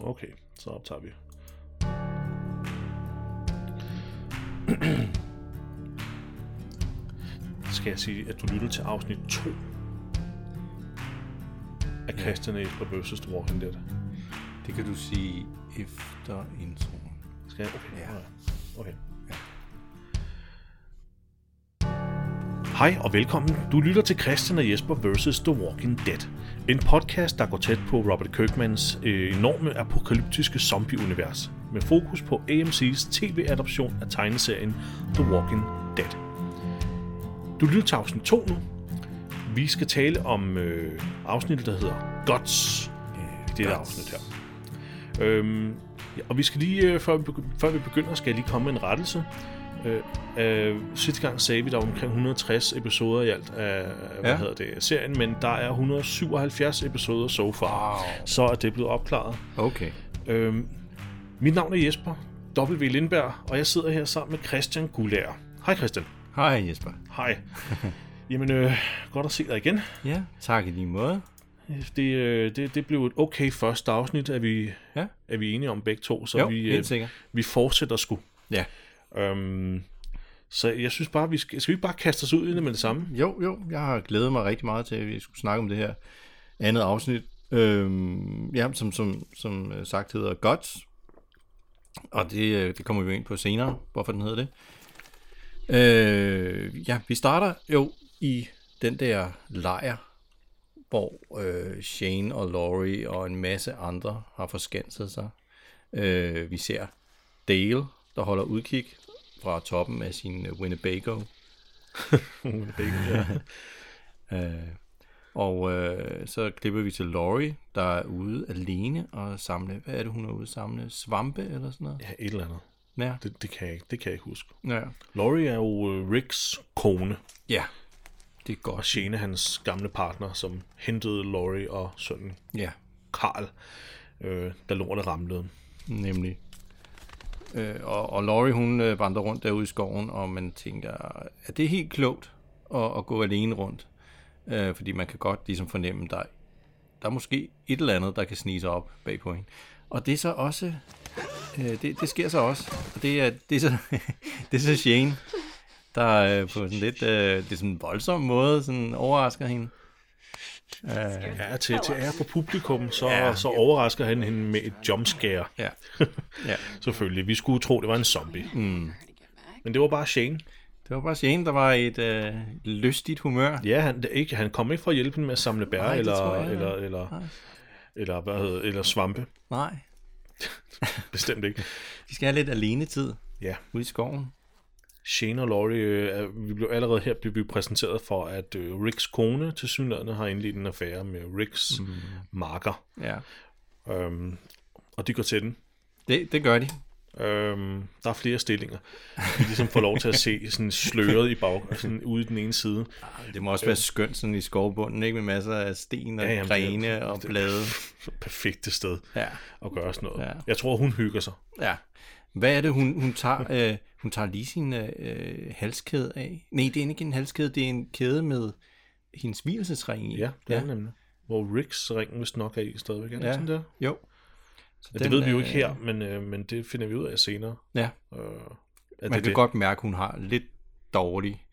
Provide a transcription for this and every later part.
Okay, så optager vi. Skal jeg sige, at du lytter til afsnit 2 af Christian Jesper vs. The Walking Dead? Det kan du sige efter introen. Skal jeg? Okay. Ja. okay. Hej og velkommen. Du lytter til Christian og Jesper vs. The Walking Dead. En podcast, der går tæt på Robert Kirkmans øh, enorme apokalyptiske zombie-univers. Med fokus på AMC's tv-adoption af tegneserien The Walking Dead. Du lytter til afsnit 2 nu. Vi skal tale om øh, afsnittet, der hedder Guts. Øh, det er Guts. afsnit her. Øhm, og vi skal lige, øh, før, vi begy- før vi begynder, skal jeg lige komme med en rettelse. Øh, øh, sidste gang sagde vi, der var omkring 160 episoder i alt af, af hvad Ja. hedder det, serien, men der er 177 episoder so far. Wow. Så er det blevet opklaret. Okay. Øhm, mit navn er Jesper W. Lindberg, og jeg sidder her sammen med Christian Gulær. Hej Christian. Hej Jesper. Hej. Jamen, øh, godt at se dig igen. Ja, tak i lige måde. Det, øh, det, det blev et okay første afsnit, er vi, Ja. er vi enige om begge to, så Jo, vi, sikkert. vi fortsætter sgu. Ja. Øhm, så jeg synes bare, vi skal, skal vi ikke bare kaste os ud i det med det samme? Jo, jo, jeg har glædet mig rigtig meget til, at vi skulle snakke om det her andet afsnit. Øhm, ja, som, som, som øh, sagt hedder Gods, Og det, øh, det kommer vi jo ind på senere, hvorfor den hedder det. Øh, ja, vi starter jo i den der lejr, hvor øh, Shane og Laurie og en masse andre har forskanset sig. Øh, vi ser Dale, der holder udkig fra toppen af sin øh, Winnebago. ja. Øh, og øh, så klipper vi til Laurie, der er ude alene og samle, hvad er det, hun er ude samle? Svampe eller sådan noget? ja, et eller andet. Ja. Det, det, kan jeg, det kan jeg ikke huske. Ja. Laurie er jo øh, Ricks kone, ja. Det er og godt. Shane er hans gamle partner, som hentede Laurie og sønnen Ja, Karl, øh, da lortet ramlede. nemlig. Øh, og, og Laurie, hun øh, vandrer rundt derude i skoven, og man tænker, er det helt klogt at, at gå alene rundt? Øh, fordi man kan godt ligesom fornemme, der, der er måske et eller andet, der kan snige sig op bag på hende. Og det er så også, øh, det, det sker så også, og det er, det er, så, det er så Shane, der øh, på sådan lidt, øh, det er sådan en voldsom måde, sådan overrasker hende. Øh, Ja, til, til ære for publikum, så, Ja. så overrasker han hende med et jumpscare. ja. ja. Selvfølgelig. Vi skulle tro, det var en zombie. Mm. Men det var bare Shane. Det var bare Shane, der var et øh, lystigt humør. Ja, han, det ikke, han kom ikke fra hjælpen med at samle bær Nej, eller, jeg eller, eller, Nej. eller, hvad hedder, eller svampe. Nej, Bestemt ikke. de skal have lidt alenetid Ja. ude i skoven. Shane og Laurie, øh, vi blev allerede her blev vi præsenteret for, at øh, Ricks kone til synligheden har indledt en affære med Ricks mm. marker. Ja, Øhm, og de går til den. det, det gør de. Øhm, der er flere stillinger. Vi ligesom får lov til at se sådan sløret i bag, sådan ude i den ene side. Det må også være skønt sådan i skovbunden, ikke? Med masser af sten og Ja, ja, jamen, grene det- og det- blade. Perfekte sted Ja, at gøre sådan noget. Ja. Jeg tror, hun hygger sig. ja. Hvad er det, hun, hun tager? Øh, hun tager lige sin øh, halskæde af. Nej, det er ikke en halskæde, det er en kæde med hendes hvilesesring i. Ja, det er ja. nemlig. Hvor Ricks ring vist nok er i stadigvæk. Er det Ja. sådan der? Jo. Så Ja, det ved vi jo ikke øh, her, men, øh, men det finder vi ud af senere. Ja, Øh, man det, kan det. godt mærke, at hun har lidt dårlig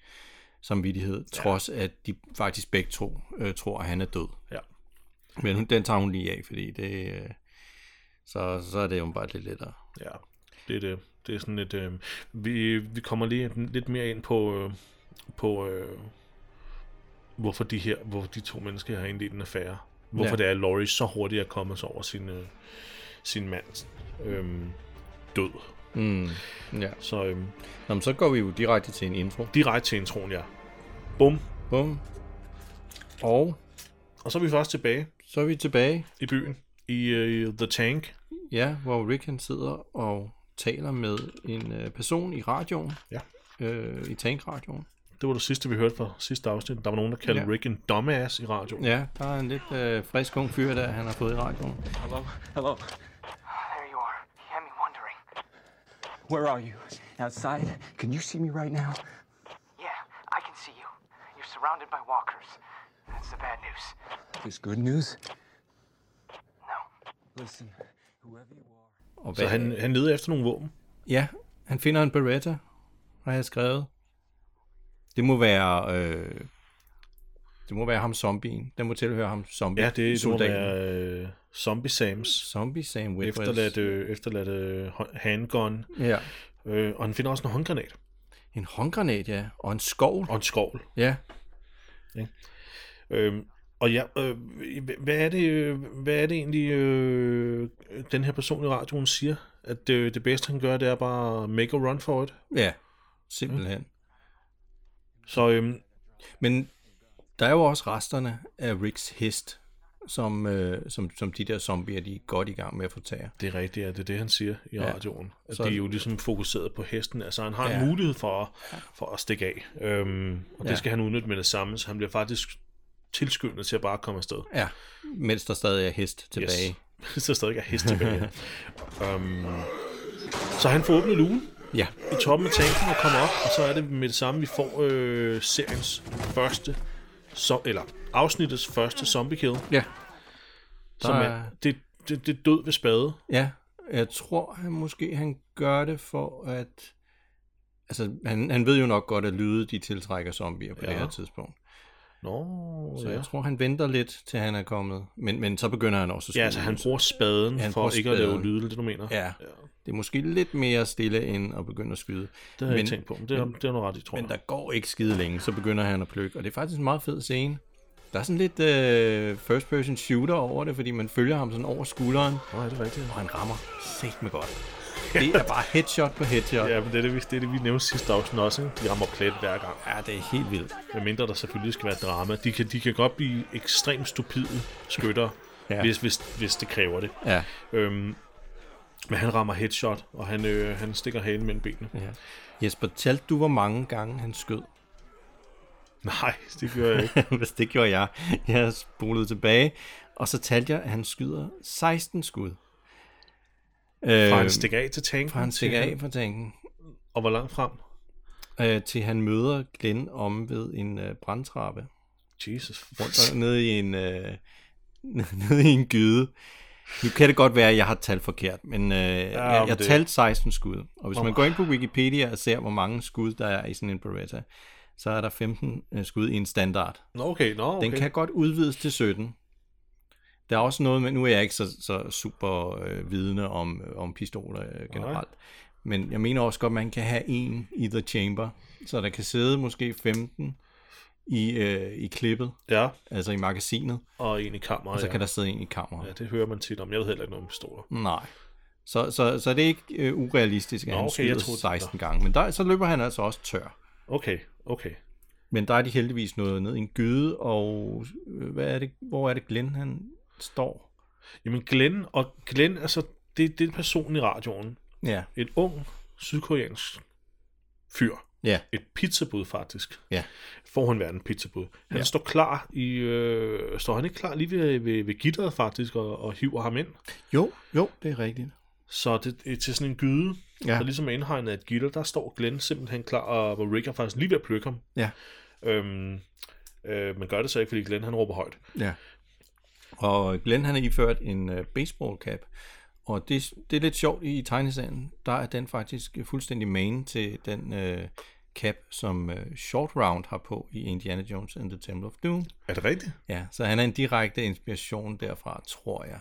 samvittighed, ja. trods at de faktisk begge to øh, tror, at han er død. Ja. Men hun, den tager hun lige af, fordi det, øh, så, så er det jo bare lidt lettere. Ja, det er det. Det er sådan lidt... Øh, vi, vi kommer lige lidt mere ind på, øh, på øh, hvorfor de her, hvor de to mennesker har indledt en affære. Hvorfor Ja. det er, Laurie så hurtigt er kommet sig over sin, øh, sin mand øh, død. Mm, ja. Så øh, Nå, men så går vi jo direkte til en intro. direkte til introen, ja. Bum. Bum. Og Og så er vi først tilbage så er vi tilbage, i byen, i øh, The Tank. ja, hvor Rick han sidder og taler med en øh, person i radioen. Ja. Øh, I tankradioen. Det var det sidste, vi hørte fra sidste afsnit. Der var nogen, der kaldte Ja. Rick en dumbass i radioen. Ja, der er en lidt øh, frisk ung fyr, der han har fået i radioen. Hello? Hello? There you are. You had me wondering. Where are you? Outside? Can you see me right now? Yeah, I can see you. You're surrounded by walkers. That's the bad news. This good news? No. Listen, Og Så hvad, han, han leder efter nogle våben. Ja, han finder en Beretta, har jeg skrevet. Det må være... Øh, det må være ham zombien. Den må tilhøre ham zombie Ja, det, det må soldaten. være øh, Zombie Sams Zombie Sam Whitwells. efterladt, øh, efterladt øh, handgun. Ja. Øh, og han finder også en håndgranat En håndgranat, ja. Og en skovl. og en skovl. Ja. Øhm, og ja, øh, hvad, er det, øh, hvad er det egentlig, øh, den her person i radioen siger? At øh, det bedste, han gør, det er bare make a run for it. Ja. Simpelthen. Så øhm, Men der er jo også resterne af Ricks hest, som, øh, som, som de der zombier, de er godt i gang med at få taget. det er rigtigt, ja, det er det, han siger i Ja. radioen. At Så- det er jo ligesom fokuseret på hesten. Altså, han har en Ja. mulighed for, for at stikke af. Øhm, og det Ja. skal han udnytte med det samme, så han bliver faktisk tilskyndet til at bare komme afsted. Ja. Mens der stadig er hest tilbage. Yes. så stadig er hest tilbage. um, så han får åbnet lugen Ja. i toppen af tanken og kommer op, og så er det med det samme, vi får øh, seriens første, så, eller afsnittets første zombie kill, Ja. som Der er, er- det, det, det er død ved spade. Ja. Jeg tror, han måske han gør det for at... Altså, han, han ved jo nok godt, at lyde de tiltrækker zombier på. Ja. det her tidspunkt. Nå, Så ja. jeg tror, han venter lidt, til han er kommet. Men, men så begynder han også at Ja, altså han bruger spaden Han for bruger ikke at lave spaden. lyde, det du mener. Ja, det er måske lidt mere stille end at begynde at skyde. Det har jeg ikke tænkt på, men det er, det er noget ret i, tror Men jeg. der går ikke skide længe, så begynder han at plukke. Og det er faktisk en meget fed scene. Der er sådan lidt øh, first person shooter over det, fordi man følger ham sådan over skulderen, Nej, det er rigtigt. og han rammer sæt med godt. Det er bare headshot på headshot. Ja, men det er det, det, er det, vi nævnte sidste afsnit også. Ikke? De rammer plet hver gang. Ja, det er helt vildt. Medmindre der selvfølgelig skal være drama. De kan, de kan godt blive ekstremt stupide skytter, Ja. hvis, hvis, hvis det kræver det. Ja, Øhm, men han rammer headshot, og han, øh, han stikker halen mellem benene. ja. Jesper, talte du, hvor mange gange han skød? Nej, det gør jeg ikke. Hvis det gjorde jeg. Jeg spolede tilbage, og så talte jeg, at han skyder 16 skud. Øh, Fra han stikker af til tanken. fra han stikker af fra tanken, Og hvor langt frem? øh, til han møder Glenn om ved en øh, brandtrappe. Jesus. rundt og nede i en, øh, nede i en gyde. Nu kan det godt være, at jeg har talt forkert, men øh, ja, jeg, jeg det- talte 16 skud. Og hvis man Åh. går ind på Wikipedia og ser, hvor mange skud der er i sådan en Beretta, så er der 15 øh, skud i en standard. Nå, okay, nå, okay. Den kan godt udvides til 17. Der er også noget med, nu er jeg ikke så, så super øh, vidende om, øh, om pistoler øh, generelt, men jeg mener også godt, man kan have en i the chamber, så der kan sidde måske 15 i, øh, i klippet, Ja, altså i magasinet, og en i kammer. og så ja. kan der sidde en i kammeret. Ja, det hører man tit om. Jeg ved heller ikke noget om pistoler. Nej. Så, så, så det er ikke øh, urealistisk, at Nå, han okay, jeg skyder troede- 16 gange. Men der, så løber han altså også tør. Okay, okay. Men der er de heldigvis nået ned i en gyde, og øh, hvad er det, hvor er det Glenn han står? Jamen Glenn, og Glenn, altså, det, det er personen i radioen. Ja, Et ung sydkoreansk fyr. ja, Et pizzabud, faktisk. ja. Forhåndværende pizzabud. Han Ja. står klar i... Øh, står han ikke klar lige ved, ved, ved gitteret, faktisk, og, og hiver ham ind? Jo, jo, det er rigtigt. Så det er til sådan en gyde, ja. der ligesom er indhegnet af et gitter, der står Glenn simpelthen klar, og hvor Rick er faktisk lige ved at plukke ham. Ja, Øhm, øh, men gør det så ikke, fordi Glenn han råber højt. ja. Og Glenn han har iført en øh, baseball cap, og det, det er lidt sjovt i tegneserien, der er den faktisk fuldstændig main til den øh, cap, som øh, Short Round har på i Indiana Jones and the Temple of Doom. Er det rigtigt? Ja, så han er en direkte inspiration derfra, tror jeg.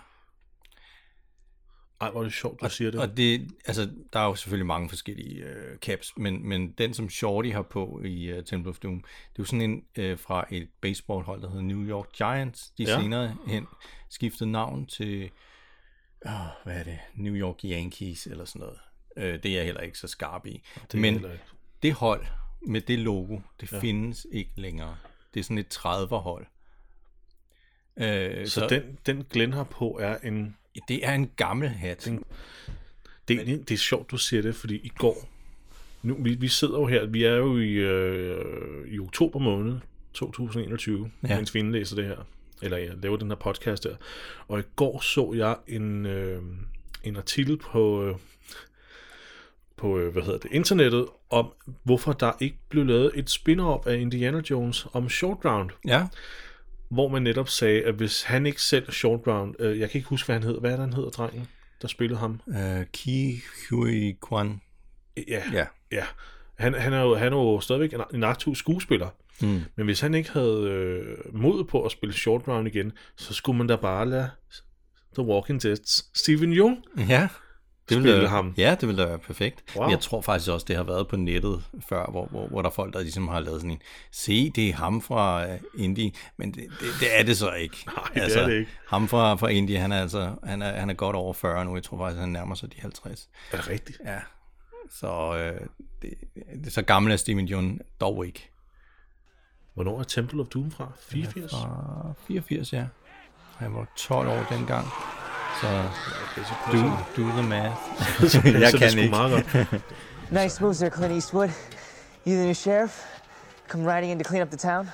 Ej, hvor er det sjovt, du siger det. Og det, altså, der er jo selvfølgelig mange forskellige øh, caps, men, men den, som Shorty har på i øh, Temple of Doom, det er jo sådan en øh, fra et baseballhold, der hedder New York Giants. De ja. Senere hen skiftede navn til, åh, hvad er det, New York Yankees eller sådan noget. Øh, det er jeg heller ikke så skarp i. Det men det hold med det logo, det ja. findes ikke længere. Det er sådan et 30'er-hold. Øh, Så, så den, den Glenn har på er en... det er en gammel hat. Det, er, det er sjovt, du siger det, fordi i går... Nu, vi, vi sidder jo her, vi er jo i, øh, i oktober måned 2021, Ja. ja. mens vi indlæser det her. Eller jeg laver den her podcast der. Og i går så jeg en, øh, en artikel på... Øh, på, øh, hvad hedder det, internettet, om hvorfor der ikke blev lavet et spin-off af Indiana Jones om Short Round. Ja, hvor man netop sagde, at hvis han ikke selv Short Round, øh, jeg kan ikke huske, hvad han hedder. Hvad er det, han hedder, drengen? der spillede ham? Uh, Ki Hui Kwan. Ja, Ja. ja. Han, han, er jo, han er jo stadigvæk en, en aktiv skuespiller. Mm. Men hvis han ikke havde øh, mod på at spille Short Round igen, så skulle man da bare lade The Walking Dead's Steven Yeun Ja. Det spille ville, ham. Ja, det ville da være perfekt. Wow. Men jeg tror faktisk også, det har været på nettet før, hvor, hvor, hvor der er folk, der ligesom har lavet sådan en, se, det er ham fra uh, Indie, men det, det, det er det så ikke. Nej, det er det ikke. Ham fra, fra Indie, han er altså, han er, han er godt over 40 nu, jeg tror faktisk, han nærmer sig de 50. Er det rigtigt? Ja, så, øh, det, det, så gammel er Steven Yeun dog ikke. Hvornår er Temple of Doom fra? 84? Fra 84, ja. Han var 12 år dengang. Så Okay, så do, do the math. jeg Så det er kan ikke. meget godt. Nice moves there, Clint Eastwood. You the new sheriff? Come riding in to clean up the town?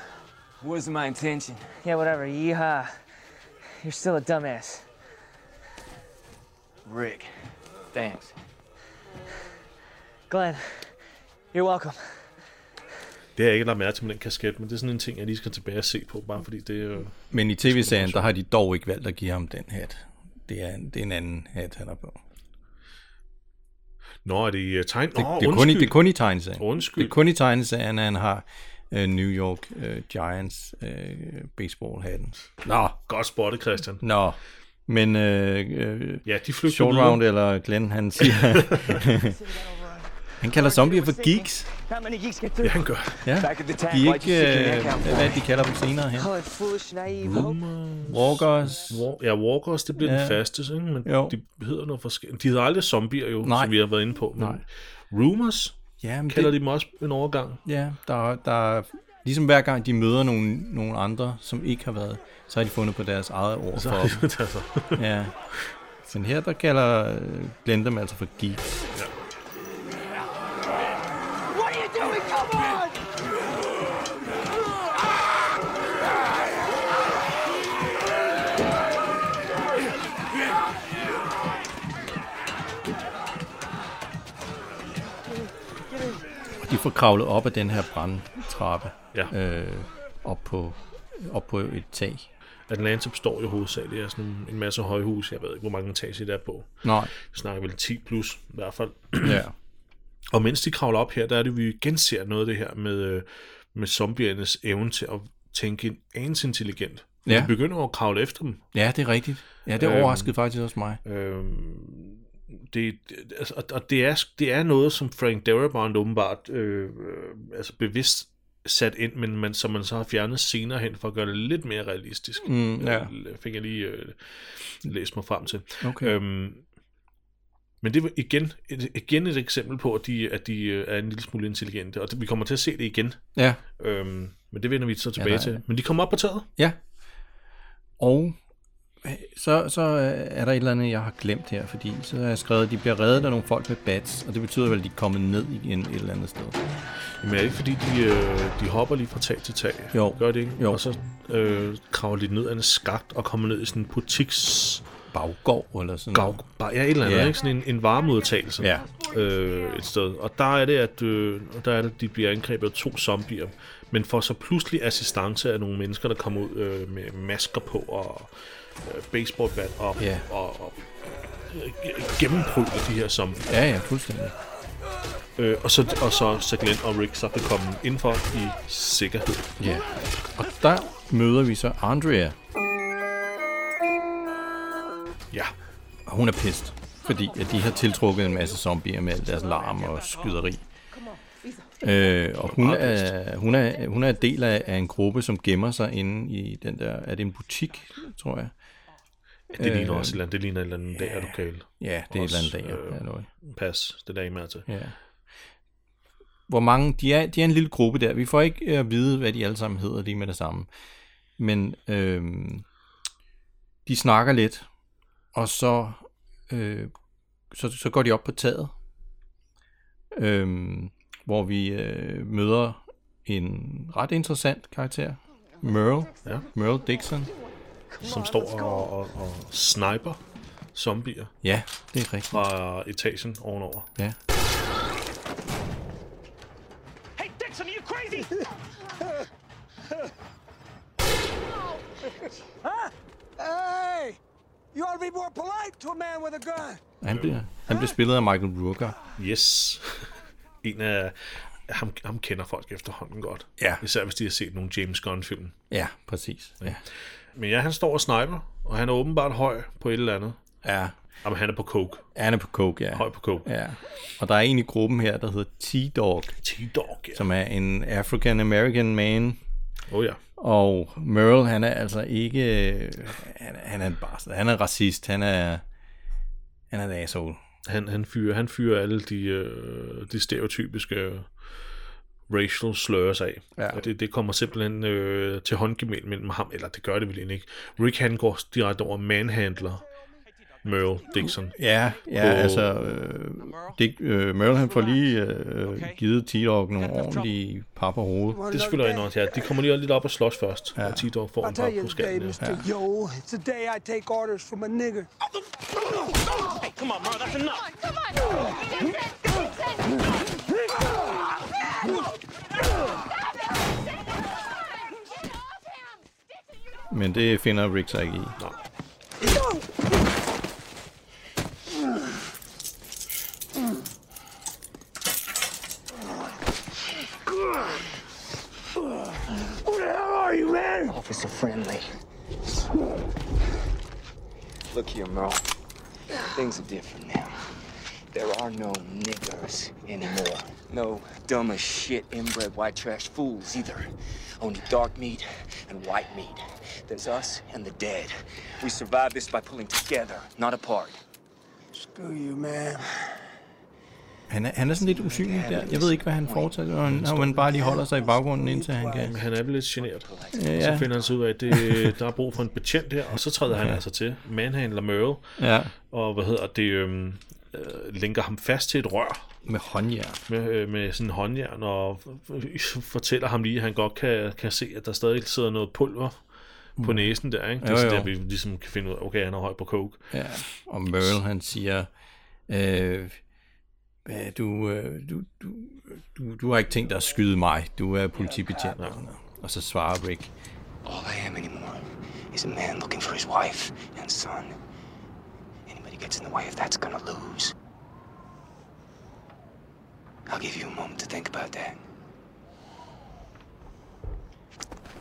Wasn't my intention. Yeah, whatever. Yeehaw. You're still a dumbass. Rick, thanks. Glenn, you're welcome. Det har jeg ikke lagt mærke til med den kasket, men det er sådan en ting, jeg lige skal tilbage og se på, bare fordi det er jo... Men i tv-serien, der har de dog ikke valgt at give ham den hat. Det er, det er en anden hat, han har på. Nå, er det i uh, tegn? Det, Nå, det, er, kun i, det er kun i tegneserien. Undskyld. Det er kun i tegneserien, at han har uh, New York uh, Giants uh, baseball-hatten. Nå, Godt spottet, Christian. nå. Men uh, uh, Ja, de flygter Short videre. Round eller Glenn, han siger... han kalder zombier for geeks. Ja, han gør. Ja. De er ikke... Uh, out hvad de kalder dem senere naive hope. Walkers. War, ja, Walkers, det bliver Ja. ja. den faste, ikke? men Jo. de hedder noget forskelligt. De hedder aldrig zombier jo, Nej. som vi har været inde på. Men Nej. Rumors Ja, men kalder det, de dem også en overgang. Ja, der, der er- ligesom hver gang de møder nogle, nogle andre, som ikke har været, så har de fundet på deres eget ord Så for dem. Ja. Men her, der kalder øh, Glenn dem altså for geeks. What De får kravlet op af den her brandtrappe, ja. øh, op, på, op på et tag. Atlanta består jo hovedsageligt af sådan en, masse højhus. Jeg ved ikke, hvor mange etager det er på. Nej, Vi snakker vel 10 plus i hvert fald. ja. Og mens de kravler op her, der er det, vi genser noget af det her med, øh, med zombiernes evne til at tænke en anelse intelligent. Ja. Vi begynder at kravle efter dem. ja, det er rigtigt. Ja, det Øhm. overraskede faktisk også mig. Øhm, det, det, altså, og- det er, det er noget, som Frank Darabont åbenbart øh, øh, altså bevidst sat ind, men man, som man så har fjernet senere hen for at gøre det lidt mere realistisk. Mm, ja. Øh, fik jeg lige øh, læst mig frem til. Okay. Øhm, men det var igen et, igen et eksempel på, at de, at de øh, er en lille smule intelligente, og det, vi kommer til at se det igen. Ja, Øhm, men det vender vi så tilbage der ja, er- til. Men de kommer op på taget. ja. Og øh, så, så øh, er der et eller andet, jeg har glemt her, fordi så har jeg skrevet, at de bliver reddet af nogle folk med bats, og det betyder vel, at de er kommet ned igen et eller andet sted. Men er det ikke fordi, de, øh, de hopper lige fra tag til tag? Jo. Gør det ikke? Jo. Og så øh, kravler de ned ad en skagt og kommer ned i sådan en butiks... Baggård eller sådan Gav, bare, ja, et eller andet, Ja. ikke? Sådan en, en varmeudtagelse Ja. øh, et sted. Og der er det, at øh, der er det, de bliver angrebet af to zombier, men får så pludselig assistance af nogle mennesker, der kommer ud øh, med masker på og baseballbat og, Ja. og, og øh, gennempryler de her zombier. Ja, ja, fuldstændig. Øh, og, så, og så, så Glenn og Rick så kan komme indenfor i sikkerhed. Ja. Og der møder vi så Andrea, Ja, og hun er pist, fordi at de har tiltrukket en masse zombier med al deres larm og skyderi. Øh, og hun er, hun, er, hun er del af, af en gruppe, som gemmer sig inde i den der, er det en butik, tror jeg? Det ligner også et eller andet, det ligner et eller andet dag lokal. Ja, det er et eller andet Også, dag. øh, noget. Pas, det der I med til. Ja. Hvor mange, de er, de er en lille gruppe der. Vi får ikke øh, at vide, hvad de alle sammen hedder lige med det samme. Men øhm, de snakker lidt, og så, øh, så, så går de op på taget, øhm, hvor vi øh, møder en ret interessant karakter, Merle, Ja. Merle Dixon. Som står og, og, og sniper zombier Ja, det er rigtigt. fra etagen ovenover. Ja. Hey, Dixon, are you crazy? Hey! You ought to be more polite to a man with a gun. Han bliver, han bliver spillet af Michael Rooker. Yes. en af... Ham, ham kender folk efterhånden godt. Ja. Især hvis de har set nogle James Gunn-film. Ja, præcis. Ja. Men ja, han står og sniper, og han er åbenbart høj på et eller andet. ja. Jamen, han er på coke. Han er på coke, ja. Høj på coke. Ja. Og der er en i gruppen her, der hedder T-Dog, T-Dog, ja. som er en African-American man. Oh ja. Og Merle, han er altså ikke... Han, er- han er en bastard. Han er racist. Han er... Han er en asshole. Han, han, fyrer, han fyrer alle de, øh, de stereotypiske racial slurs af. Ja. Og det, det kommer simpelthen øh, til håndgemæld mellem ham, eller det gør det vel ikke. Rick han går direkte over manhandler Merle Dixon. Ja, ja, På- altså... Øh, Dick, øh, Merle, han får lige øh, givet T-Dog nogle ordentlige par på hovedet. Det er selvfølgelig noget, ja. De kommer lige lidt op og slås først, ja. og T-Dog får en par på skallen. Ja. Yo. It's the day I take orders from a nigger. Hey, come on, Merle, that's enough. Come on! Dixon! Dixon! Men det finder Rick sig ikke i. Who the hell are you, man? Officer friendly. Look here, Merle. Things are different now. There are no niggers anymore. No dumb as shit inbred white trash fools either. Only dark meat and white meat. There's us and the dead. We survive this by pulling together, not apart. Screw you, man. Han er, han er sådan lidt usynlig der. Jeg ved ikke, hvad han foretager, og han, og man bare lige holder sig i baggrunden, indtil han kan... Han er lidt generet. Ja, Så finder han så ud af, at det, der er brug for en betjent her, og så træder han altså til. Manhandler Merle, ja. og hvad hedder det, øhm, øh, linker ham fast til et rør Med håndjern. med, øh, med sådan en håndjern, og fortæller ham lige, at han godt kan, kan se, at der stadig sidder noget pulver på næsen der, ikke? Det er Jo, sådan, jo. der vi ligesom kan finde ud af, okay, han er høj på coke. Ja. Og Merle, han siger... Øh, hvad, du, øh, du, du, du, du har ikke tænkt dig at skyde mig. Du er politibetjent. Noget. og så svarer Rick. All I am anymore is a man looking for his wife and son. Anybody gets in the way of that's gonna lose. I'll give you a moment to think about that.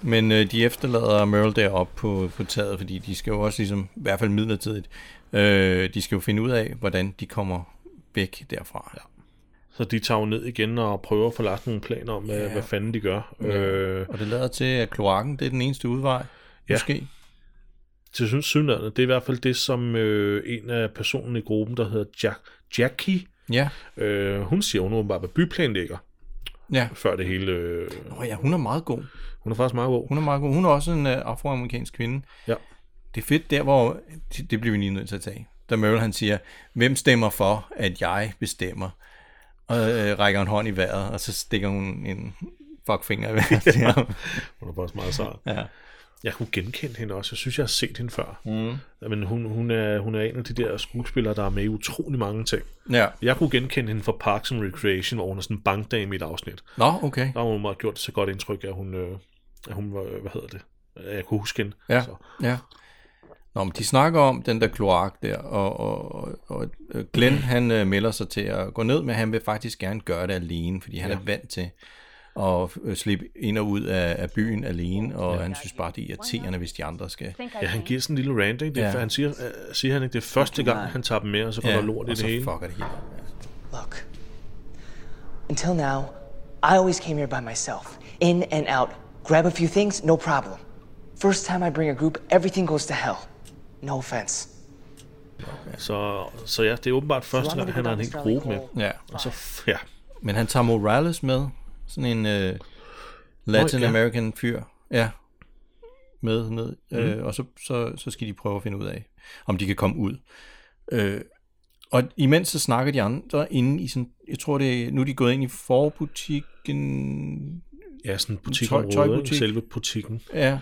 Men øh, de efterlader Merle deroppe på, på taget, fordi de skal jo også ligesom, i hvert fald midlertidigt, øh, de skal jo finde ud af, hvordan de kommer væk derfra. Ja. Så de tager jo ned igen og prøver at få lagt nogle planer om, ja. hvad fanden de gør. Øh, Og det lader til, at kloakken det er den eneste udvej. Ja. Måske. til synes synligheden, det er i hvert fald det, som øh, en af personerne i gruppen, der hedder Jack, Jackie, Ja. øh, hun siger, hun åbenbart var byplanlægger, Ja. før det hele... Øh, Nå ja, hun er meget god. hun er faktisk meget god. Hun er meget god. Hun er også en uh, afroamerikansk kvinde. Ja. Det er fedt der, hvor... Det, det bliver vi lige nødt til at tage. Da Merle han siger, hvem stemmer for, at jeg bestemmer? Og øh, rækker en hånd i vejret, og så stikker hun en fuckfinger i vejret til ham. Hun er faktisk meget sej. Ja. Jeg kunne genkende hende også. Jeg synes, jeg har set hende før. Mm. Men hun, hun, er, hun er en af de der skuespillere, der er med i utrolig mange ting. ja. Jeg kunne genkende hende fra Parks and Recreation, hvor hun er sådan en bankdame i et afsnit. Nå, okay. Der har hun meget gjort det så godt indtryk, at hun, øh, at hun var, hvad hedder det, at jeg kunne huske hende. Ja, Så. ja. Nå, men de snakker om den der kloak der, og, og, og, Glenn, han øh, melder sig til at gå ned, men han vil faktisk gerne gøre det alene, fordi han ja. er vant til at øh, slippe ind og ud af, af byen alene, og ja. han synes bare, det er irriterende, hvis de andre skal. Ja, han giver sådan en lille rant, ikke? Det er, Ja. Han siger, øh, siger han ikke, det er første gang, han tager dem med, og så går der lort i og det hele. fucker det hele. Ja. Look, until now, I always came here by myself, in and out. Grab a few things, no problem. First time I bring a group, everything goes to hell. No offense. Så, så ja, det er åbenbart første gang, han har en hel gruppe med. Ja. Og så, ja, Men han tager Morales med, sådan en øh, Latin ja. American fyr, ja, med ned, mm. øh, og så, så, så skal de prøve at finde ud af, om de kan komme ud. Øh, og imens så snakker de andre inde i sådan, jeg tror det nu er de gået ind i forbutikken, ja sådan en Tøj- tøjbutik. selve butikken. ja,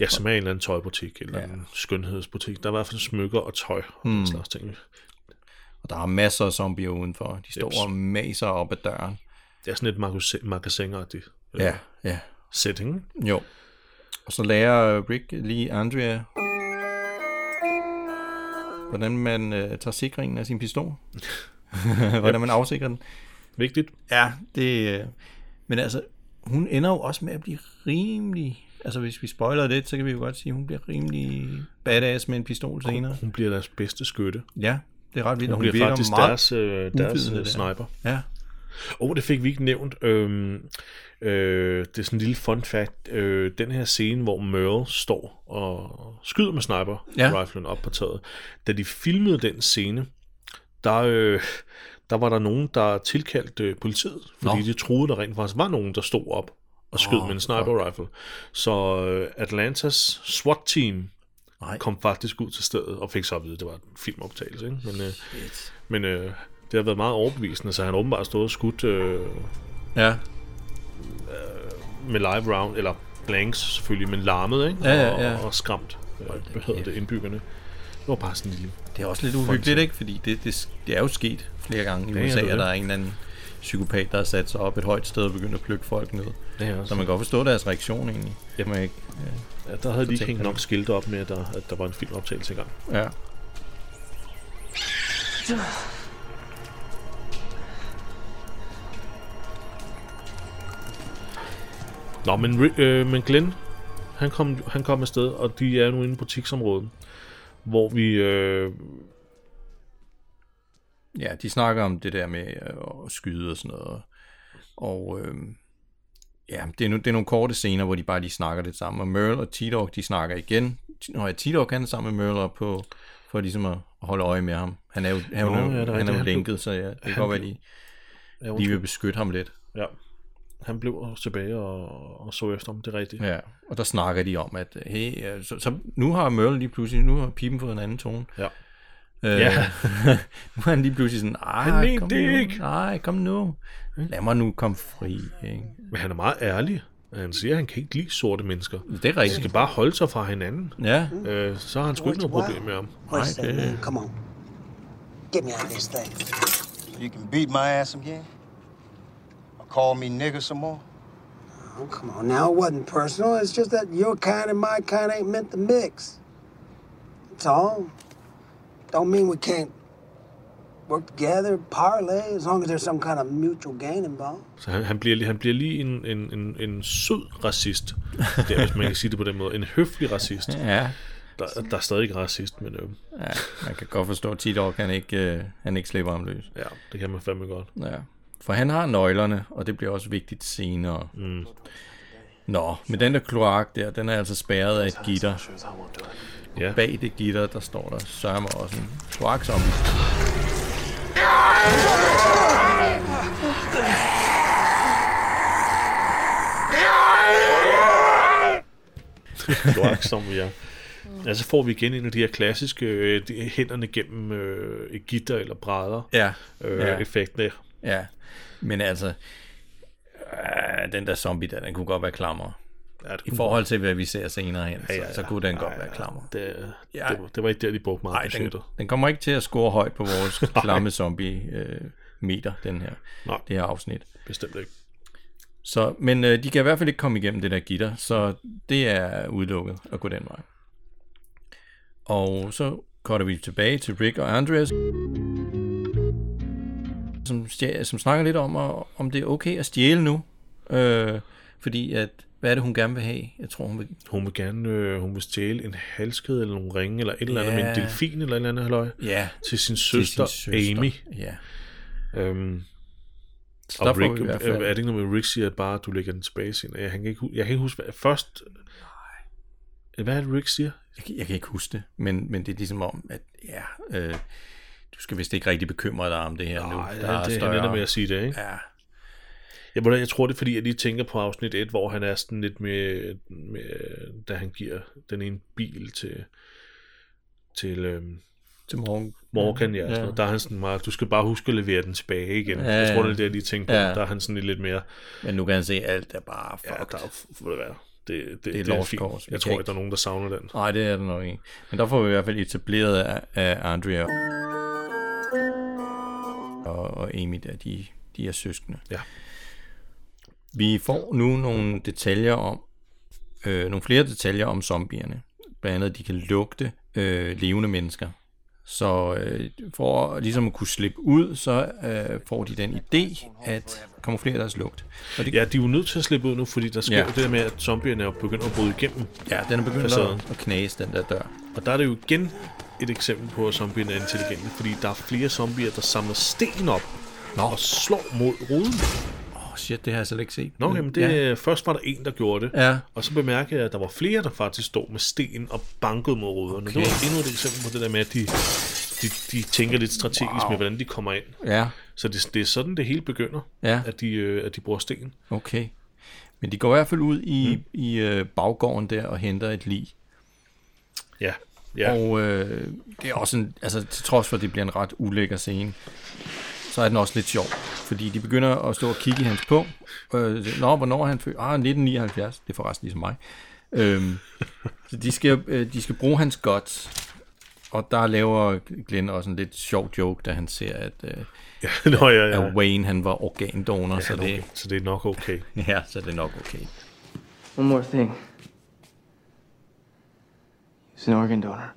Ja, som er en eller anden tøjbutik, eller ja. en skønhedsbutik. Der er i hvert fald smykker og tøj og den slags ting. og der er masser af zombier udenfor, de står Jeps. og maser op ad døren. Det er sådan et magasin- magasinagtigt øh, Ja, ja, setting. jo. Og så lærer Rick lige Andrea hvordan man øh, tager sikringen af sin pistol. hvordan man afsikrer den. Vigtigt. Ja, det... Øh, men altså, hun ender jo også med at blive rimelig... Altså, hvis vi spoiler det, så kan vi jo godt sige, at hun bliver rimelig badass med en pistol senere. Hun bliver deres bedste skytte. Ja, det er ret vildt. Hun og bliver virker faktisk meget deres, øh, deres øh, sniper. Ja, Åh, oh, det fik vi ikke nævnt. Øhm, øh, det er sådan en lille fun fact. Øh, den her scene, hvor Merle står og skyder med sniper Ja. riflen op på taget. Da de filmede den scene, der, øh, der var der nogen, der tilkaldte øh, politiet, fordi Nå. de troede, der rent faktisk var nogen, der stod op og skød Åh, med en sniper rifle. Så øh, Atlantas SWAT-team Nej. kom faktisk ud til stedet og fik så at vide, at det var en filmoptagelse. Ikke? Men, øh, men øh, det har været meget overbevisende, så han åbenbart stået og skudt øh, ja. med live round, eller blanks selvfølgelig, men larmet, ikke? Ja, ja, og, ja. og skræmt, øh, hvad hedder det, indbyggerne. Det var bare sådan en lille... Det er også lidt uhyggeligt, ikke? Fordi det, det, det er jo sket flere gange i Ja, ja, USA, at der er en eller anden psykopat, der har sat sig op et højt sted og begyndt at plukke folk ned. Det er Så man kan godt forstå deres reaktion egentlig. Det man ikke, Ja, der havde de ikke hængt nok skilte op med, at der, at der var en filmoptagelse i gang. ja. Nå, men, øh, men Glenn, han kom, han kom afsted, og de er nu inde i butiksområdet, hvor vi... Øh, Ja, de snakker om det der med øh, at skyde og sådan noget. Og øh, ja, det er, nu, det er nogle korte scener, hvor de bare lige snakker lidt sammen. Og Merle og T-Dog, de snakker igen. Nå ja, T-Dog han er sammen med Merle på, for ligesom at holde øje med ham. Han er jo, han, Nå, er jo, ja, det han er jo lænket, så ja, det kan godt være, de, de vil beskytte ham lidt. ja, han blev tilbage og, og så efter ham, det er rigtigt. Ja, og der snakker de om, at hey, så, så nu har Merle lige pludselig, nu har pipen fået en anden tone. Ja. Øh, Ja. nu er han lige pludselig sådan, Han ej, mente kom det nu, ikke." nej, kom nu. Lad mig nu komme fri. Ikke? Men han er meget ærlig. Han siger, at han kan ikke lide sorte mennesker. Det er De skal rigtigt. bare holde sig fra hinanden. Ja, Øh, så har han sgu ikke noget problem med ham. Okay. man? Come on. Get me out of this thing. You can beat my ass again? Call me nigger some more? Oh, come on now. It wasn't personal. It's just that your kind and my kind ain't meant to mix. That's all. Don't mean we can't work together, parlay, as long as there's some kind of mutual gain involved. Så han, han, bliver, lige- han bliver lige en, en, en, en sød racist. Det er, hvis man kan sige det på den måde. En høflig racist. ja, Der, der er stadig ikke racist, men øh, ja, man kan godt forstå, at T-Dog han ikke, øh, han ikke slipper ham løs. ja, det kan man fandme godt. Ja. For han har nøglerne, og det bliver også vigtigt senere. Mm. Nå, men den der kloak der, den er altså spærret af et gitter. Ja. Bag det gitter, der står der sørme også en kloak, som vi er. Ja, så får vi igen en af de her klassiske øh, de, hænderne gennem øh, et gitter eller brædder Ja, øh, ja. effekten. ja. Men altså, øh, den der zombie der, den kunne godt være klammer. Ja, det I forhold til, hvad vi ser senere hen, Ja, ja, så, så ja. kunne den Ja, godt ja, være ja. klammer. Det, Ja. det, var, det var ikke der, de brugte meget Nej, den, den kommer ikke til at score højt på vores klamme zombie øh, meter, den her, Nej. det her afsnit. Bestemt ikke. Så, men øh, de kan i hvert fald ikke komme igennem det der gitter, så det er udelukket at gå den vej. Og så cutter vi tilbage til Rick og Andreas, som, stjæ- som snakker lidt om, om det er okay at stjæle nu. Øh, fordi at, hvad er det, hun gerne vil have? Jeg tror, hun vil... Hun vil gerne øh, hun vil stjæle en halskæde eller nogle ringe, eller et eller andet Ja. med en delfin eller et eller andet halløj, Ja, til sin til søster, sin søster. Amy. Ja. Øhm, Så og Rick, vi hvert er, det ikke noget med, Rick siger, at bare du lægger den tilbage senere? Jeg, kan ikke, jeg kan ikke huske, hvad først... Hvad er det, Rick siger? Jeg, kan- jeg kan ikke huske det, men, men det er ligesom om, at ja, øh, du skal vist ikke rigtig bekymre dig om det her nu. Nej, Der er det, han større- ender med at sige det, ikke? Ja, Jeg, jeg tror, det er, fordi jeg lige tænker på afsnit 1, hvor han er sådan lidt med, med da han giver den ene bil til, til øhm, til morgen. Morgan, ja, ja. Ja. Sådan noget. der er han sådan meget, du skal bare huske at levere den tilbage igen. Ja, jeg tror, ja. det er det, jeg lige tænkte på. Ja. Der er han sådan lidt mere, Men nu kan han se, at alt er bare ja, fucked. der er, det være. Det, det, det, er det er fint. Vi Jeg tror ikke- der er nogen, der savner den. Nej, det er det nok ikke. Men der får vi i hvert fald etableret af, af Andrea og, og Amy, der de, de er søskende. Ja. Vi får nu nogle detaljer om, øh, nogle flere detaljer om zombierne. Blandt andet, at de kan lugte øh, levende mennesker. Så øh, for ligesom at kunne slippe ud, så øh, får de den idé at kamuflere deres lugt. Og det, Ja, de er jo nødt til at slippe ud nu, fordi der sker Ja. det der med, at zombierne er begyndt at bryde igennem. ja, den er begyndt at knæse, den der dør. Og der er det jo igen et eksempel på, at zombierne er intelligente, fordi der er flere zombier, der samler sten op Nå. og slår mod ruden. Åh, oh, shit, det har jeg slet ikke set. Nå, jamen det, ja. først var der en, der gjorde det, Ja. og så bemærkede jeg, at der var flere, der faktisk stod med sten og bankede mod ruderne. Okay. Det var endnu et eksempel på det der med, at de, de, de tænker lidt strategisk wow. med, hvordan de kommer ind. Ja, Så det, det er sådan, det hele begynder, Ja. at, de, øh, at de bruger sten. okay. Men de går i hvert fald ud i, mm. i øh, baggården der og henter et lig. Ja, ja. Og øh, det er også en, altså til trods for, at det bliver en ret ulækker scene, så er den også lidt sjov. Fordi de begynder at stå og kigge i hans punkt. Øh, Nå, hvornår er han født? Ah, 1979. Det er forresten ligesom mig. Øhm, så de skal, øh, de skal bruge hans guts. Og der laver Glenn også en lidt sjov joke, da han ser, at, øh, ja. Nå, ja, ja. at Wayne han var organdonor. så, Så det, det, så det er nok okay. ja, så det er nok okay. One more thing. He's an organ donor.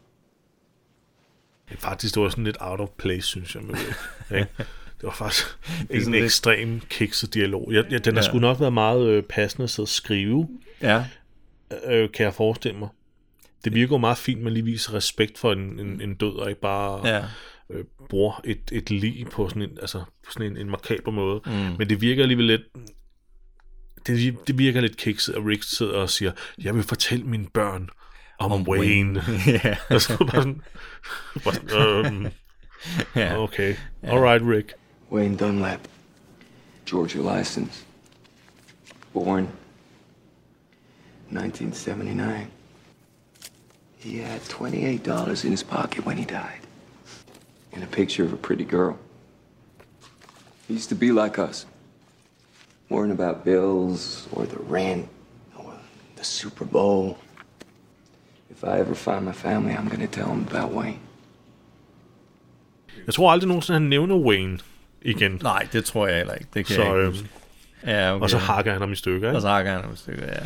Faktisk, det var sådan lidt out of place, synes jeg. Med det, ikke? det var faktisk en sådan lidt- ekstrem kikset dialog. Ja, ja, den har Ja. sgu nok været meget øh, passende at skrive, Ja, øh, kan jeg forestille mig. Det virker jo meget fint, at man lige viser respekt for en, en, en død, og ikke bare ja. øh, bruger et, et lig på sådan en, altså, på sådan en, en makaber måde. Mm. Men det virker alligevel lidt... Det, det virker lidt kikset, at Rick sidder og siger, jeg vil fortælle mine børn om, om Wayne. ja. og så bare sådan, bare sådan øhm, ja. okay, alright Rick. Wayne Dunlap, Georgia license. Born 1979. He had $28 in his pocket when he died. And a picture of a pretty girl. He used to be like us. Worrying about bills or the rent or the Super Bowl. If I ever find my family, I'm gonna tell them about Wayne. Jeg tror aldrig nogensinde, han nævner Wayne igen. Nej, det tror jeg heller ikke. Det kan Så, jeg ikke øh, huske. Ja, okay. Og så hakker han ham i stykker, Og ikke? så hakker han nogle stykker, ja.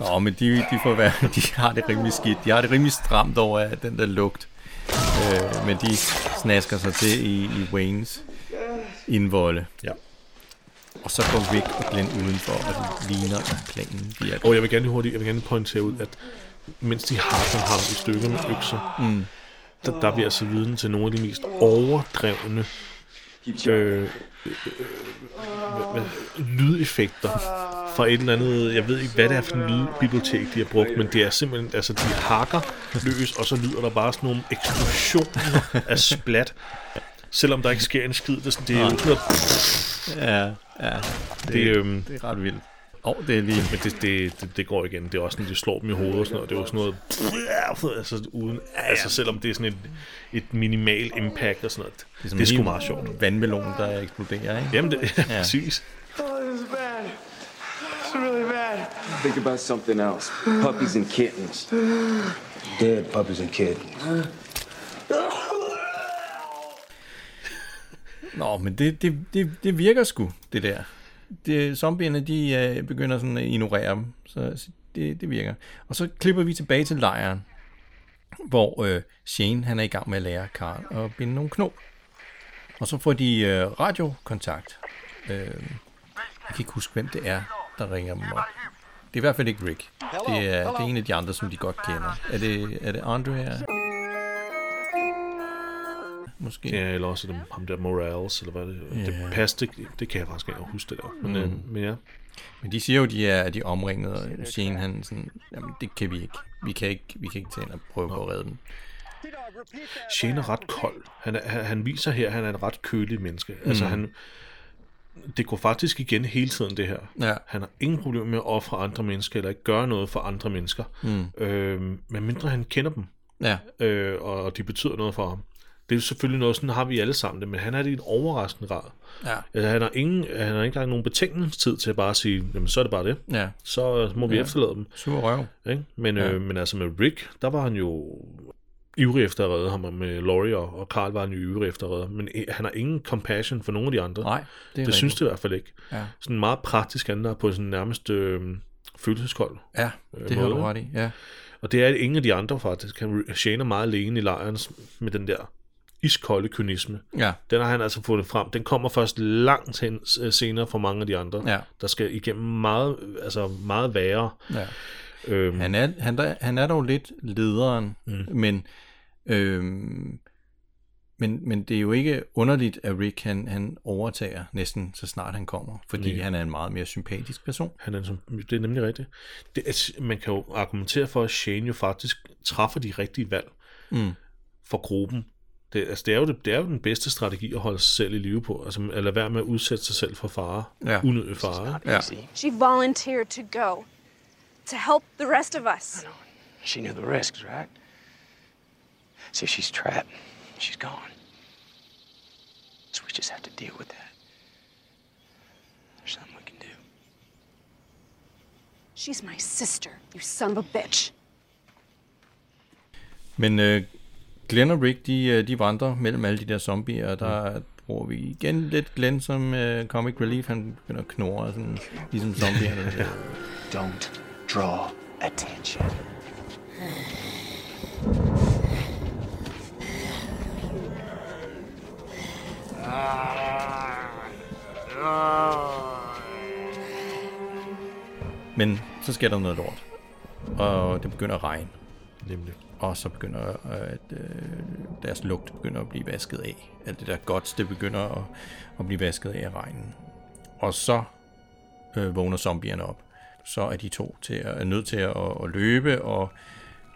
Nå, men de, de, får være, de har det rimelig skidt. De har det rimelig stramt over af den der lugt. Øh, men de snasker sig til i, i Waynes indvolde. Ja. Og så går Rick og Glenn udenfor, og det ligner, at planen virker. Og jeg vil gerne hurtigt, jeg vil gerne pointere ud, at mens de hakker ham i stykker med økser, mm. der, der er vi altså viden til nogle af de mest overdrevne øh, øh, øh, hvad- lydeffekter fra et eller andet, jeg ved ikke, hvad det er for en lydbibliotek, de har brugt, men det er simpelthen, altså de hakker løs, og så lyder der bare sådan nogle eksplosioner af splat, selvom der ikke sker en skid. Det er, sådan, det er Ja, ja. Det, det, øhm, det er ret vildt. Og det er lige... Men det, det, det, det går igen. Det er også sådan, de slår dem i hovedet og sådan noget. Det er jo sådan noget... Altså, uden, altså selvom det er sådan et, et minimal impact og sådan noget. Det, det er, sgu meget sjovt. Vandmelon, der eksploderer, ikke? Jamen, det, ja. præcis. Oh, this is bad. It's really bad. Think about something else. Puppies and kittens. Dead puppies and kittens. Nå, men det, det, det, det virker sgu, det der. Det, zombierne, de uh, begynder sådan at ignorere dem, så, så det, det virker. Og så klipper vi tilbage til lejren, hvor uh, Shane, han er i gang med at lære Karl at binde nogle knop. Og så får de uh, radiokontakt. Uh, jeg kan ikke huske, hvem det er, der ringer dem op. Det er i hvert fald ikke Rick. Det er, det er en af de andre, som de godt kender. Er det, er det Andrea? Måske. Ja, eller også dem, ham der Morales, eller hvad det? Yeah. Det passer, det, det kan jeg faktisk ikke huske det der. Men, mm. øh, men ja. Men de siger jo, de er, de er omringet, og Shane han sådan, jamen det kan vi ikke. Vi kan ikke, vi kan ikke tage ind og prøve på at redde dem. Shane er ret kold. Han, er, han, han viser her, at han er en ret kølig menneske. Mm. Altså han... Det går faktisk igen hele tiden, det her. Ja. Han har ingen problemer med at ofre andre mennesker, eller ikke gøre noget for andre mennesker. Mm. Øh, men mindre han kender dem, Ja, øh, og de betyder noget for ham. Det er selvfølgelig noget, sådan har vi alle sammen det, men han er det i en overraskende grad. ja, Altså, han har, ingen, han har ikke engang nogen betænkningstid til at bare sige, jamen så er det bare det. ja. Så må vi ja. efterlade dem. Sur røv. Ikke? Men, ja. øh, men altså med Rick, der var han jo ivrig efter at redde ham, og med Laurie og, og Carl var han jo ivrig efter at redde men eh, han har ingen compassion for nogen af de andre. Nej, det er det rigtigt. synes det i hvert fald ikke. Ja. Sådan meget praktisk han der på sådan nærmest øh, følelseskold. Ja, det har du ret i. Ja. Og det er ingen af de andre faktisk. Han Shane er meget alene i lejren med den der iskolde kynisme. Ja. Den har han altså fundet frem. Den kommer først langt hen øh, senere for mange af de andre. Ja. Der skal igennem meget, altså meget værre. Ja. Øhm, Han er, han, der, han er dog lidt lederen, mm. men, øhm, men, men det er jo ikke underligt, at Rick han, han overtager næsten så snart han kommer, fordi Nej. han er en meget mere sympatisk person. Han er, det er nemlig rigtigt. Det, man kan jo argumentere for, at Shane jo faktisk træffer de rigtige valg Mm. for gruppen. Det, altså, det, er jo det, det er jo den bedste strategi at holde sig selv i live på. Altså at lade være med at udsætte sig selv for fare. Ja. Unødig fare. Easy. She volunteered to go. To help the rest of us. She knew the risks, right? See, she's trapped, she's gone. So we just have to deal with that. There's something we can do. She's my sister, you son of a bitch. Men øh, Glenn og Rick, de, øh, de vandrer mellem alle de der zombier, og der bruger vi igen lidt Glenn som øh, comic relief. Han begynder at knurre, sådan, ligesom zombierne. Don't draw attention. Men så sker der noget lort, og det begynder at regne. Nemlig. Og så begynder øh, at, øh, deres lugt begynder at blive vasket af. Alt det der godt, det begynder at, at blive vasket af af regnen. Og så øh, vågner zombierne op. Så er de to til at, er nødt til at, at løbe, og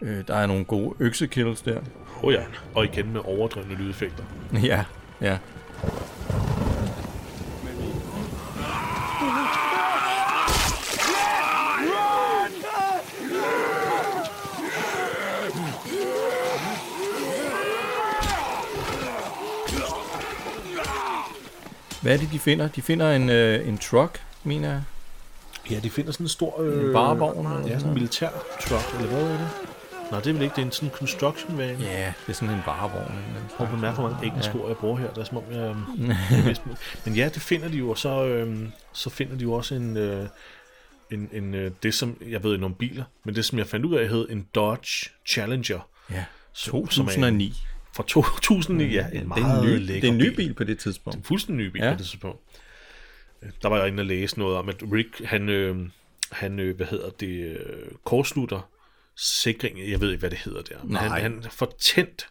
øh, der er nogle gode øksekills der. Oh ja, og igen med overdrevne lydeffekter. ja, ja. Hvad er det, de finder? De finder en, øh, en truck, mener jeg. Ja, de finder sådan en stor... Øh, En varevogn eller Ja, sådan en militær truck, eller hvad er det? Nej, det er vel ikke. Det er en sådan construction van. Ja, det er sådan en varevogn. Prøv at bemærke, hvor mange engelske ord jeg bruger her. Det er som om, jeg... jeg det. Men ja, det finder de jo, og så, øhm, så finder de jo også en... Øh, en, en øh, det som, jeg ved ikke om biler, men det som jeg fandt ud af, hed en Dodge Challenger Ja, som- som er en- 2009. fra 2009. Ja, en det, er meget en ny, det er en ny bil. bil på det tidspunkt. En fuldstændig ny bil Ja. ja. på det tidspunkt. Der var jeg inde og læse noget om, at Rick, han, øh, han øh, hvad hedder det, øh, kortslutter sikring, jeg ved ikke, hvad det hedder der, men Nej. han, han får tændt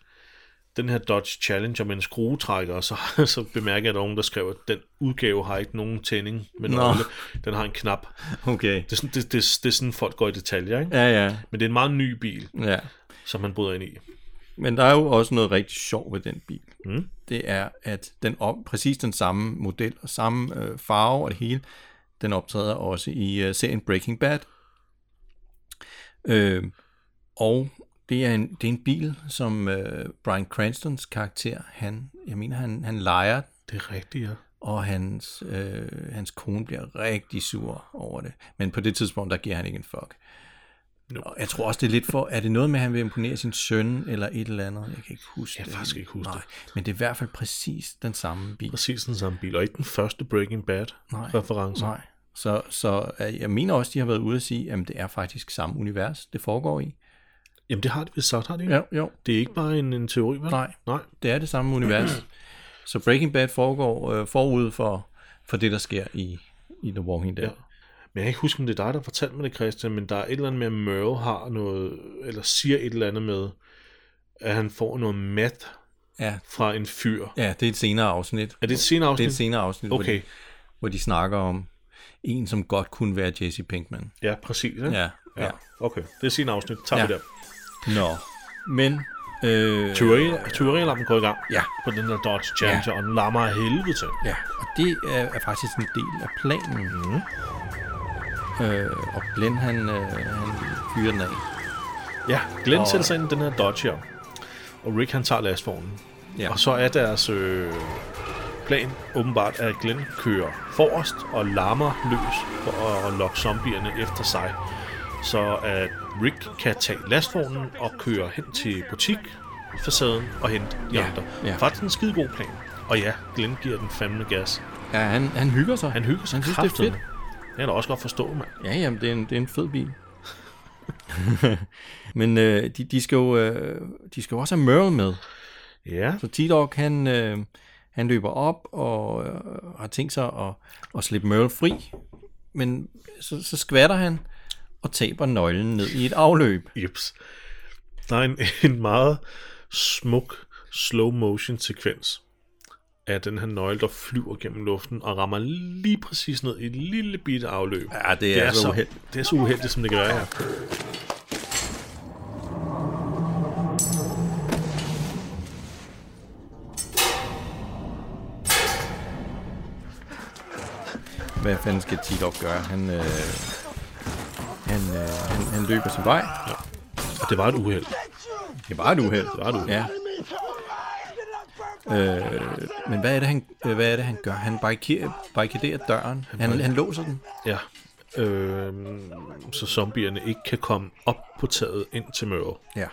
den her Dodge Challenger med en skruetrækker, og så, så bemærker jeg, at der er nogen, der skrev, at den udgave har ikke nogen tænding Nå. nøgle. Den har en knap. Okay. Det er, sådan, det, det, det er sådan, folk går i detaljer, ikke? Ja, ja, Men det er en meget ny bil, ja. som han bryder ind i. Men der er jo også noget rigtig sjovt ved den bil. Mm. Det er, at den op, præcis den samme model og samme øh, farve og det hele, den optræder også i øh, serien Breaking Bad. Øh, og det er, en, det er en bil, som øh, Brian Cranstons karakter, han, jeg mener, han, han leger, Det er rigtigt, ja. og hans, øh, hans kone bliver rigtig sur over det. Men på det tidspunkt, der giver han ikke en fuck. No. Jeg tror også, det er lidt for, er det noget med, at han vil imponere sin søn, eller et eller andet? Jeg kan ikke huske Jeg kan det. faktisk ikke huske Nej, det. men det er i hvert fald præcis den samme bil. Præcis den samme bil, og ikke den første Breaking Bad-reference. Nej. Så, så øh, jeg mener også, de har været ude at sige, at det er faktisk samme univers, det foregår i. Jamen, det har det vist sagt, har det ikke? Ja, jo, Det er ikke bare en, en teori, vel? Nej. Nej. det er det samme univers. Så Breaking Bad foregår øh, forud for, for det, der sker i, i The Walking Dead. Ja. Men jeg kan ikke huske, om det er dig, der fortalte mig det, Christian, men der er et eller andet med, at Merle har noget, eller siger et eller andet med, at han får noget meth Ja, fra en fyr. ja det er et senere afsnit. Er det et senere Det afsnit? er et senere afsnit, Okay. hvor, de, hvor de snakker om en, som godt kunne være Jesse Pinkman. Ja, præcis. Ikke? Ja, ja. ja. Okay, det er senere afsnit. Tager Ja. vi der. Nå, men... Øh, Tyveri- Tyverialarmen går i gang Ja. på den der Dodge Challenger, og den larmer af helvede til. Ja, og det er, er faktisk en del af planen. Mm. Øh, og Glenn, han, øh, han fyrer den af. Ja, Glenn Og- sætter sig ind i den her Dodge her, og Rick han tager lastvognen. Ja. Og så er deres øh, plan åbenbart, at Glenn kører forrest og larmer løs for at lokke zombierne efter sig. Så at Rick kan tage lastvognen og køre hen til butik facaden og hente de Ja, andre. ja. Faktisk en skide god plan. Og ja, Glenn giver den fandme gas. Ja, han, han hygger sig. Han hygger sig Han synes, det er fedt. Kan jeg da også godt forstå, mand. Ja, jamen, det er en, det er en fed bil. Men øh, de, de, skal jo, øh, de skal jo også have Merle med. Ja, Så T-Dog, han, øh, han løber op og øh, har tænkt sig at, at slippe Merle fri. Men så, så skvatter han og taber nøglen ned i et afløb. Jeps. Der er en, en meget smuk slow motion sekvens af den her nøgle, der flyver gennem luften og rammer lige præcis ned i et lille bitte afløb. Ja, det er, det er, så så, uheldigt. det er så uheldigt, som det kan være her. Hvad fanden skal T-Dog gøre? Han, øh, han, øh, han, han løber sin vej. Og det var et uheld. Det var et uheld. Det var et uheld. Ja. Øh, men hvad er det, han, øh, hvad er det, han gør? Han barrikerer, barrikaderer døren. Han, han låser den. Ja. Øh, så zombierne ikke kan komme op på taget ind til Merle. Ja.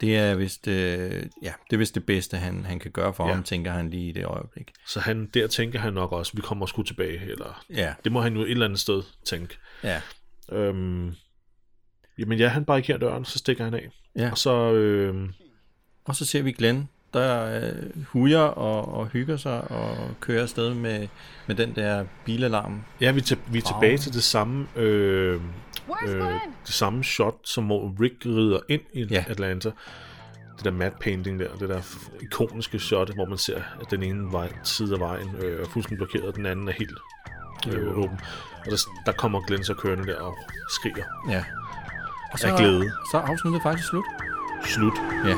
Det er vist, øh, ja, det er vist det bedste, han, han kan gøre for Ja. ham, tænker han lige i det øjeblik. Så han, der tænker han nok også, vi kommer sgu tilbage. Eller, Ja. Det må han jo et eller andet sted tænke. Ja. Øhm, jamen ja, han barrikerer døren, så stikker han af. Ja. Og så, øh, Og så ser vi Glenn, der øh, hujer og, og hygger sig og kører afsted med, med den der bilalarm. ja, vi er, til, vi er tilbage til det samme, øh, øh, det samme shot, som hvor Rick rider ind i Ja. Atlanta. Det der matte painting der, det der ikoniske shot, hvor man ser, at den ene vej, side af vejen øh, er fuldstændig blokeret, og den anden er helt øh, åben. Og der, der kommer Glenn så kørende der og skriger. Ja. Og Af glæde. Så er afsnittet faktisk slut. Slut. Ja.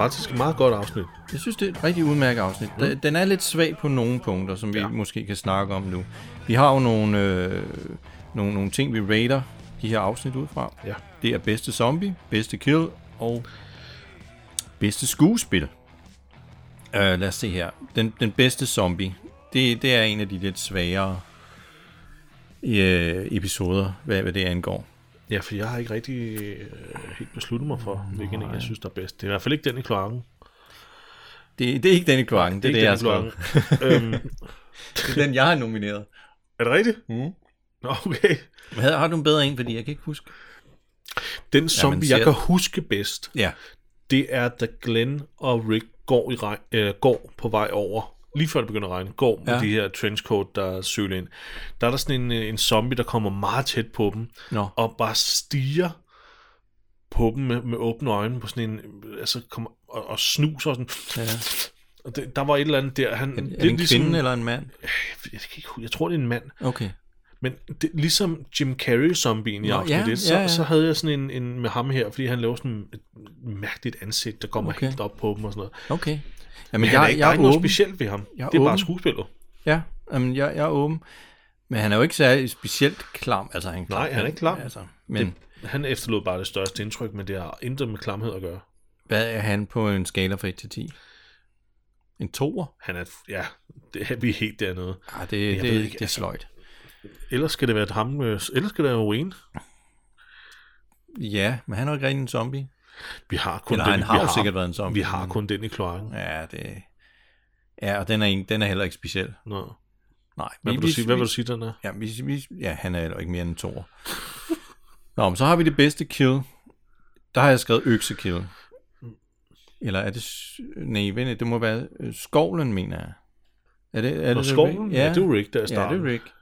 Faktisk et meget godt afsnit. Jeg synes, det er et rigtig udmærket afsnit. Mm. Den er lidt svag på nogle punkter, som vi ja. Måske kan snakke om nu. Vi har jo nogle, øh, nogle, nogle ting, vi rater de her afsnit ud fra. Ja. Det er bedste zombie, bedste kill og bedste skuespil. Uh, lad os se her. Den, den bedste zombie, det, det er en af de lidt svagere øh, episoder, hvad, hvad det angår. Ja, for jeg har ikke rigtig øh, helt besluttet mig for, hvilken en jeg synes, der er bedst. Det er i hvert fald ikke den i kloakken. Det, det er ikke den i kloakken, det, er det, jeg har øhm, Det er den, jeg har nomineret. er det rigtigt? Mm. Nå, Okay. Har, har du en bedre en, fordi jeg kan ikke huske. Den zombie, ser- jeg kan huske bedst, Ja. det er, da Glenn og Rick går, i regn, øh, går på vej over, lige før det begynder at regne, går med Ja. de her trenchcoat, der søger ind. Der er der sådan en, øh, en zombie, der kommer meget tæt på dem, Nå. og bare stiger på dem med, med åbne øjne, på sådan en, altså kommer, og, og snuser sådan. Ja. Og det, der var et eller andet der, han, Er det en kvinde eller en mand? jeg, kan ikke, hu- jeg tror, det er en mand. Okay. Men det, ligesom Jim Carrey-zombien i Nå, afsnit ja, 1, så, ja, ja. så havde jeg sådan en, en med ham her, fordi han laver sådan et mærkeligt ansigt, der kommer Okay. helt op på dem og sådan noget. Okay. Jamen, Men jeg, er, ikke- jeg, er ikke noget specielt ved ham. Jeg er det er bare åben. skuespillet. Ja, jamen, jeg, jeg er åben. Men han er jo ikke særlig specielt klam. Altså, han, Nej, han er ikke klam. Altså, men Det, han efterlod bare det største indtryk, men det har intet med klamhed at gøre. hvad er han på en skala fra 1 til 10? En toer? Han er, ja, det, er- vi helt dernede. Ah, det, Jeg det, ved ikke, det er altså- sløjt. Ellers skal det være ham, øh, ellers skal det være Wayne. Ja, men han er jo ikke rigtig en zombie. Vi har kun Eller den, han vi har jo sikkert været en zombie. Vi har kun den i kloakken. Ja, det... Ja, og den er, en, den er heller ikke speciel. Nå. Nej. Hvad, vil du sige, hvad vil du sige, den er? Ja, vi, vi, ja han er heller ikke mere end en toer. Nå, men så har vi det bedste kill. Der har jeg skrevet øksekill. Eller er det... Nej, vent, det må være øh, skovlen, mener jeg. Er det, er Nå, det skovlen? Rick? Ja, det er jo Rick, der er Ja, starten. det er Rick.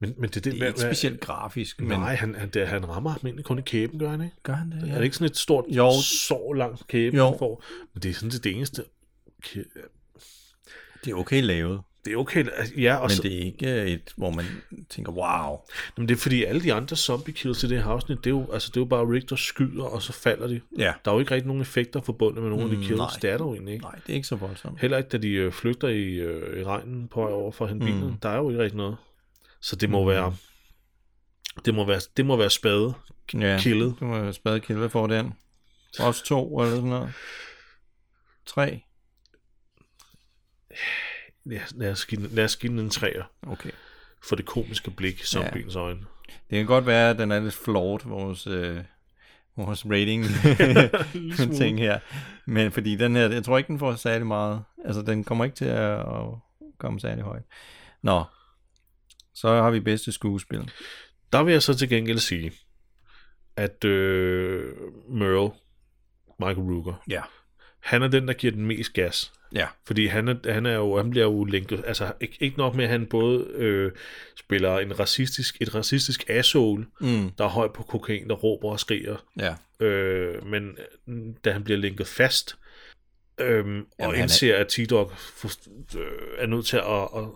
Men, men det, det, Det er ikke specielt grafisk, men Nej, han, han, det, han rammer ham egentlig kun i kæben, gør han ikke? gør han det? Ja. Er det ikke sådan et stort Jo. sår langt kæbe, Jo. han får? Men det er sådan det eneste. Det er okay lavet, Det er okay, ja, og men så, det er ikke et, hvor man tænker, wow. men det er fordi alle de andre zombie kills i det her afsnit, det er jo, altså, det er jo bare Rick, der skyder, og så falder de. Ja. Der er jo ikke rigtig nogen effekter forbundet med nogle af Mm, de kills. nej. Det er der jo egentlig ikke. Nej, det er ikke så voldsomt. Heller ikke, da de øh, flygter i, øh, i regnen på over for hende bilen. Der er jo ikke rigtig noget. Så det må være... Det må være, det må være spade. Ja, killet. Du må spadekill. Hvad får den? Også to eller sådan noget? Tre? ja, lad, os give, den- lad os give den en træer Okay. for det komiske blik, som Ja. ja. øjne. Det kan godt være, at den er lidt flawed, vores, øh, vores rating ting her. Men fordi den her, jeg tror ikke, den får særlig meget. Altså, den kommer ikke til at, at komme særlig højt. Nå, så har vi bedste skuespil. Der vil jeg så til gengæld sige, at øh, Merle, Michael Rooker, Ja. han er den, der giver den mest gas. Ja. Fordi han, er, han, er jo, han bliver jo lænket, altså ikke, ikke nok med, at han både øh, spiller en racistisk, et racistisk asshole, Mm. der er høj på kokain, der råber og skriger, Ja. øh, men øh, da han bliver lænket fast, øhm, og han er- indser, at T-Dog øh, er nødt til at, at,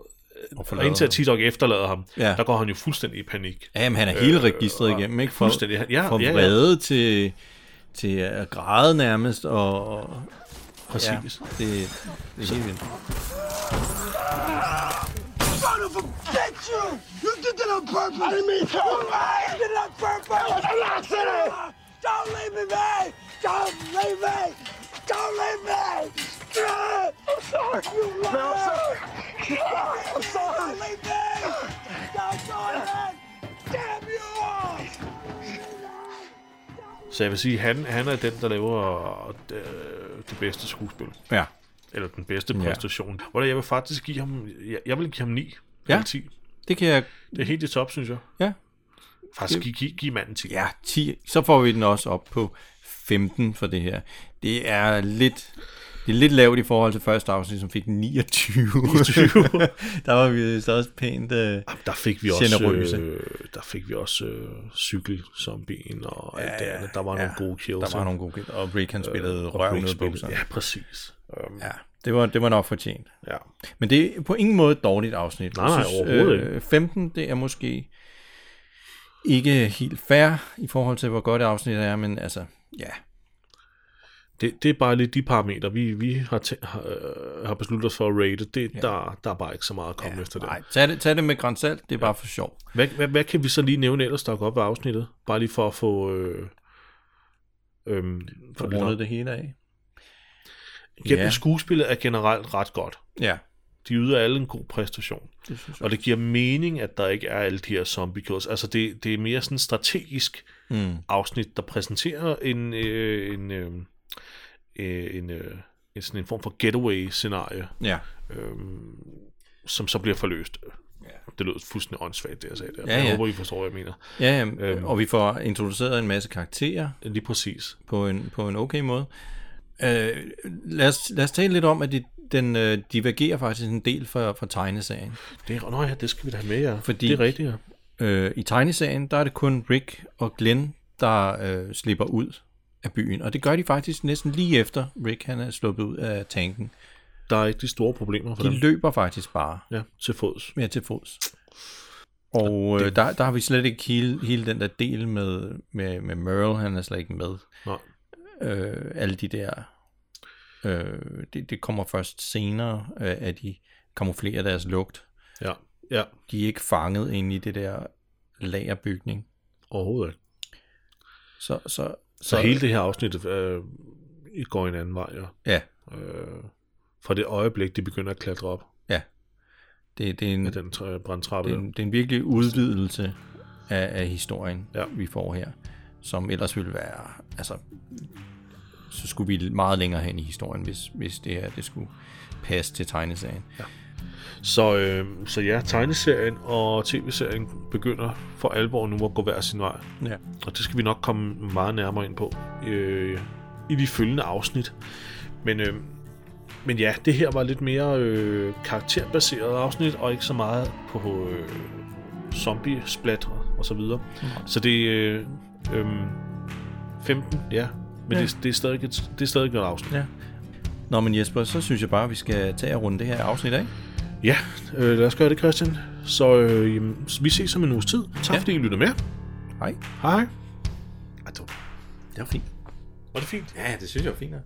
Og indtil at T-Dog efterlader ham, Ja. der går han jo fuldstændig i panik. Jamen, han er hele Øh, registret og igennem, ikke? Fra, fuldstændig. Ja, fra ja, ja. vrede til, til at græde nærmest, og, og Præcis. ja, det, det er helt vildt. Son of a bitch, you! You did that on purpose! I didn't mean to! You did it on purpose! I'm not saying Don't leave me, man! Don't leave me! Don't leave me! I'm sorry! You liar! I'm sorry! I'm sorry! Leave me! Don't go ahead! Damn you all! Så jeg vil sige, han, han er den, der laver øh, det bedste skuespil. Ja. Eller den bedste Ja. præstation. Hvor jeg vil faktisk give ham, jeg, jeg vil give ham 9 Ja. ja. 10. Det kan jeg... Det er helt i top, synes jeg. Ja. Faktisk give, give, give manden 10. Ja, 10. Så får vi den også op på 15 for det her. Det er lidt... Det er lidt lavt i forhold til første afsnit, som fik 29. 29. der var vi så også pænt... Øh, Der fik vi også, generøse. øh, der fik vi også øh, cykelzombien og alt det andet. Der var ja, nogle gode kills. Der var nogle gode kills, og Rick han spillede øh, røven ud af. Ja, præcis. Um, Ja, det var, det var nok fortjent. ja. Men det er på ingen måde et dårligt afsnit. Nej, nej, Jeg synes, overhovedet øh, 15, det er måske ikke helt fair i forhold til, hvor godt afsnittet er, men altså, ja. Det, det er bare lidt de parametre, vi, vi har, tæ- har, øh, har besluttet os for at rate. Det, ja. der, der er bare ikke så meget at komme ja, efter det. Nej, tag det, tag det med grænsalt, det er bare for sjov. Hvad, hvad, hvad kan vi så lige nævne ellers, der går op ved afsnittet? Bare lige for at få... Øh, øhm, For rundet det hele af. Gennem Ja. ja. skuespillet er generelt ret godt. Ja, De yder alle en god præstation. det synes jeg. Og det giver mening, at der ikke er alle de her zombie kills. Altså det, det er mere sådan strategisk Mm. afsnit, der præsenterer en, øh, en, øh, øh, en, øh, en, sådan en form for getaway-scenarie, Ja, øh, som så bliver forløst. Det lød fuldstændig åndssvagt, det jeg sagde der. Ja, Jeg ja. håber, I forstår, hvad jeg mener. ja, ja Øhm. og vi får introduceret en masse karakterer Lige præcis. på en, på en okay måde. Øh, lad, os, lad os tale lidt om, at de, den øh, divergerer faktisk en del fra, fra tegneserien. Det er, nå ja, det skal vi da have med, ja. Fordi- Det er rigtigt, ja. Øh, I tegneserien, der er det kun Rick og Glenn, der øh, slipper ud af byen. Og det gør de faktisk næsten lige efter Rick han er sluppet ud af tanken. Der er ikke de store problemer for De dem. løber faktisk bare Ja, til fods. mere til fods. Og øh, der, der har vi slet ikke hele, hele den der del med, med, med Merle, han er slet ikke med. Nej. Øh, alle de der, øh, det, det kommer først senere, øh, at de kamuflerer deres lugt. Ja, ja. De er ikke fanget ind i det der lagerbygning. Overhovedet ikke. Så, så, så, Så hele det her afsnit øh, går en anden vej, ja. Ja, Øh, fra det øjeblik, de begynder at klatre op ja. Det, det, er en, af den brandtrappe. det, er en, det er en virkelig udvidelse af, af historien, Ja. vi får her. Som ellers ville være, altså, så skulle vi meget længere hen i historien, hvis, hvis det her det skulle passe til tegneserien. Så, øh, så ja, tegneserien og tv-serien begynder for alvor nu at gå hver sin vej. Ja. Og det skal vi nok komme meget nærmere ind på øh, i de følgende afsnit. Men, øh, men ja, det her var lidt mere øh, karakterbaseret afsnit, og ikke så meget på øh, zombie-splatter og så videre. Så det er øh, øh, 15, ja. Men Ja. Det, det, er stadig et, det er stadig et godt afsnit. ja. Nå, men Jesper, så synes jeg bare, at vi skal tage og runde det her afsnit af. Ja, øh, lad os gøre det, Christian. Så øh, jamen, vi ses om en uges tid. Tak Ja. fordi I lytter med. Hej. Hej. Ej, det var, Det var fint. var det fint? Ja, det synes jeg var fint. Okay.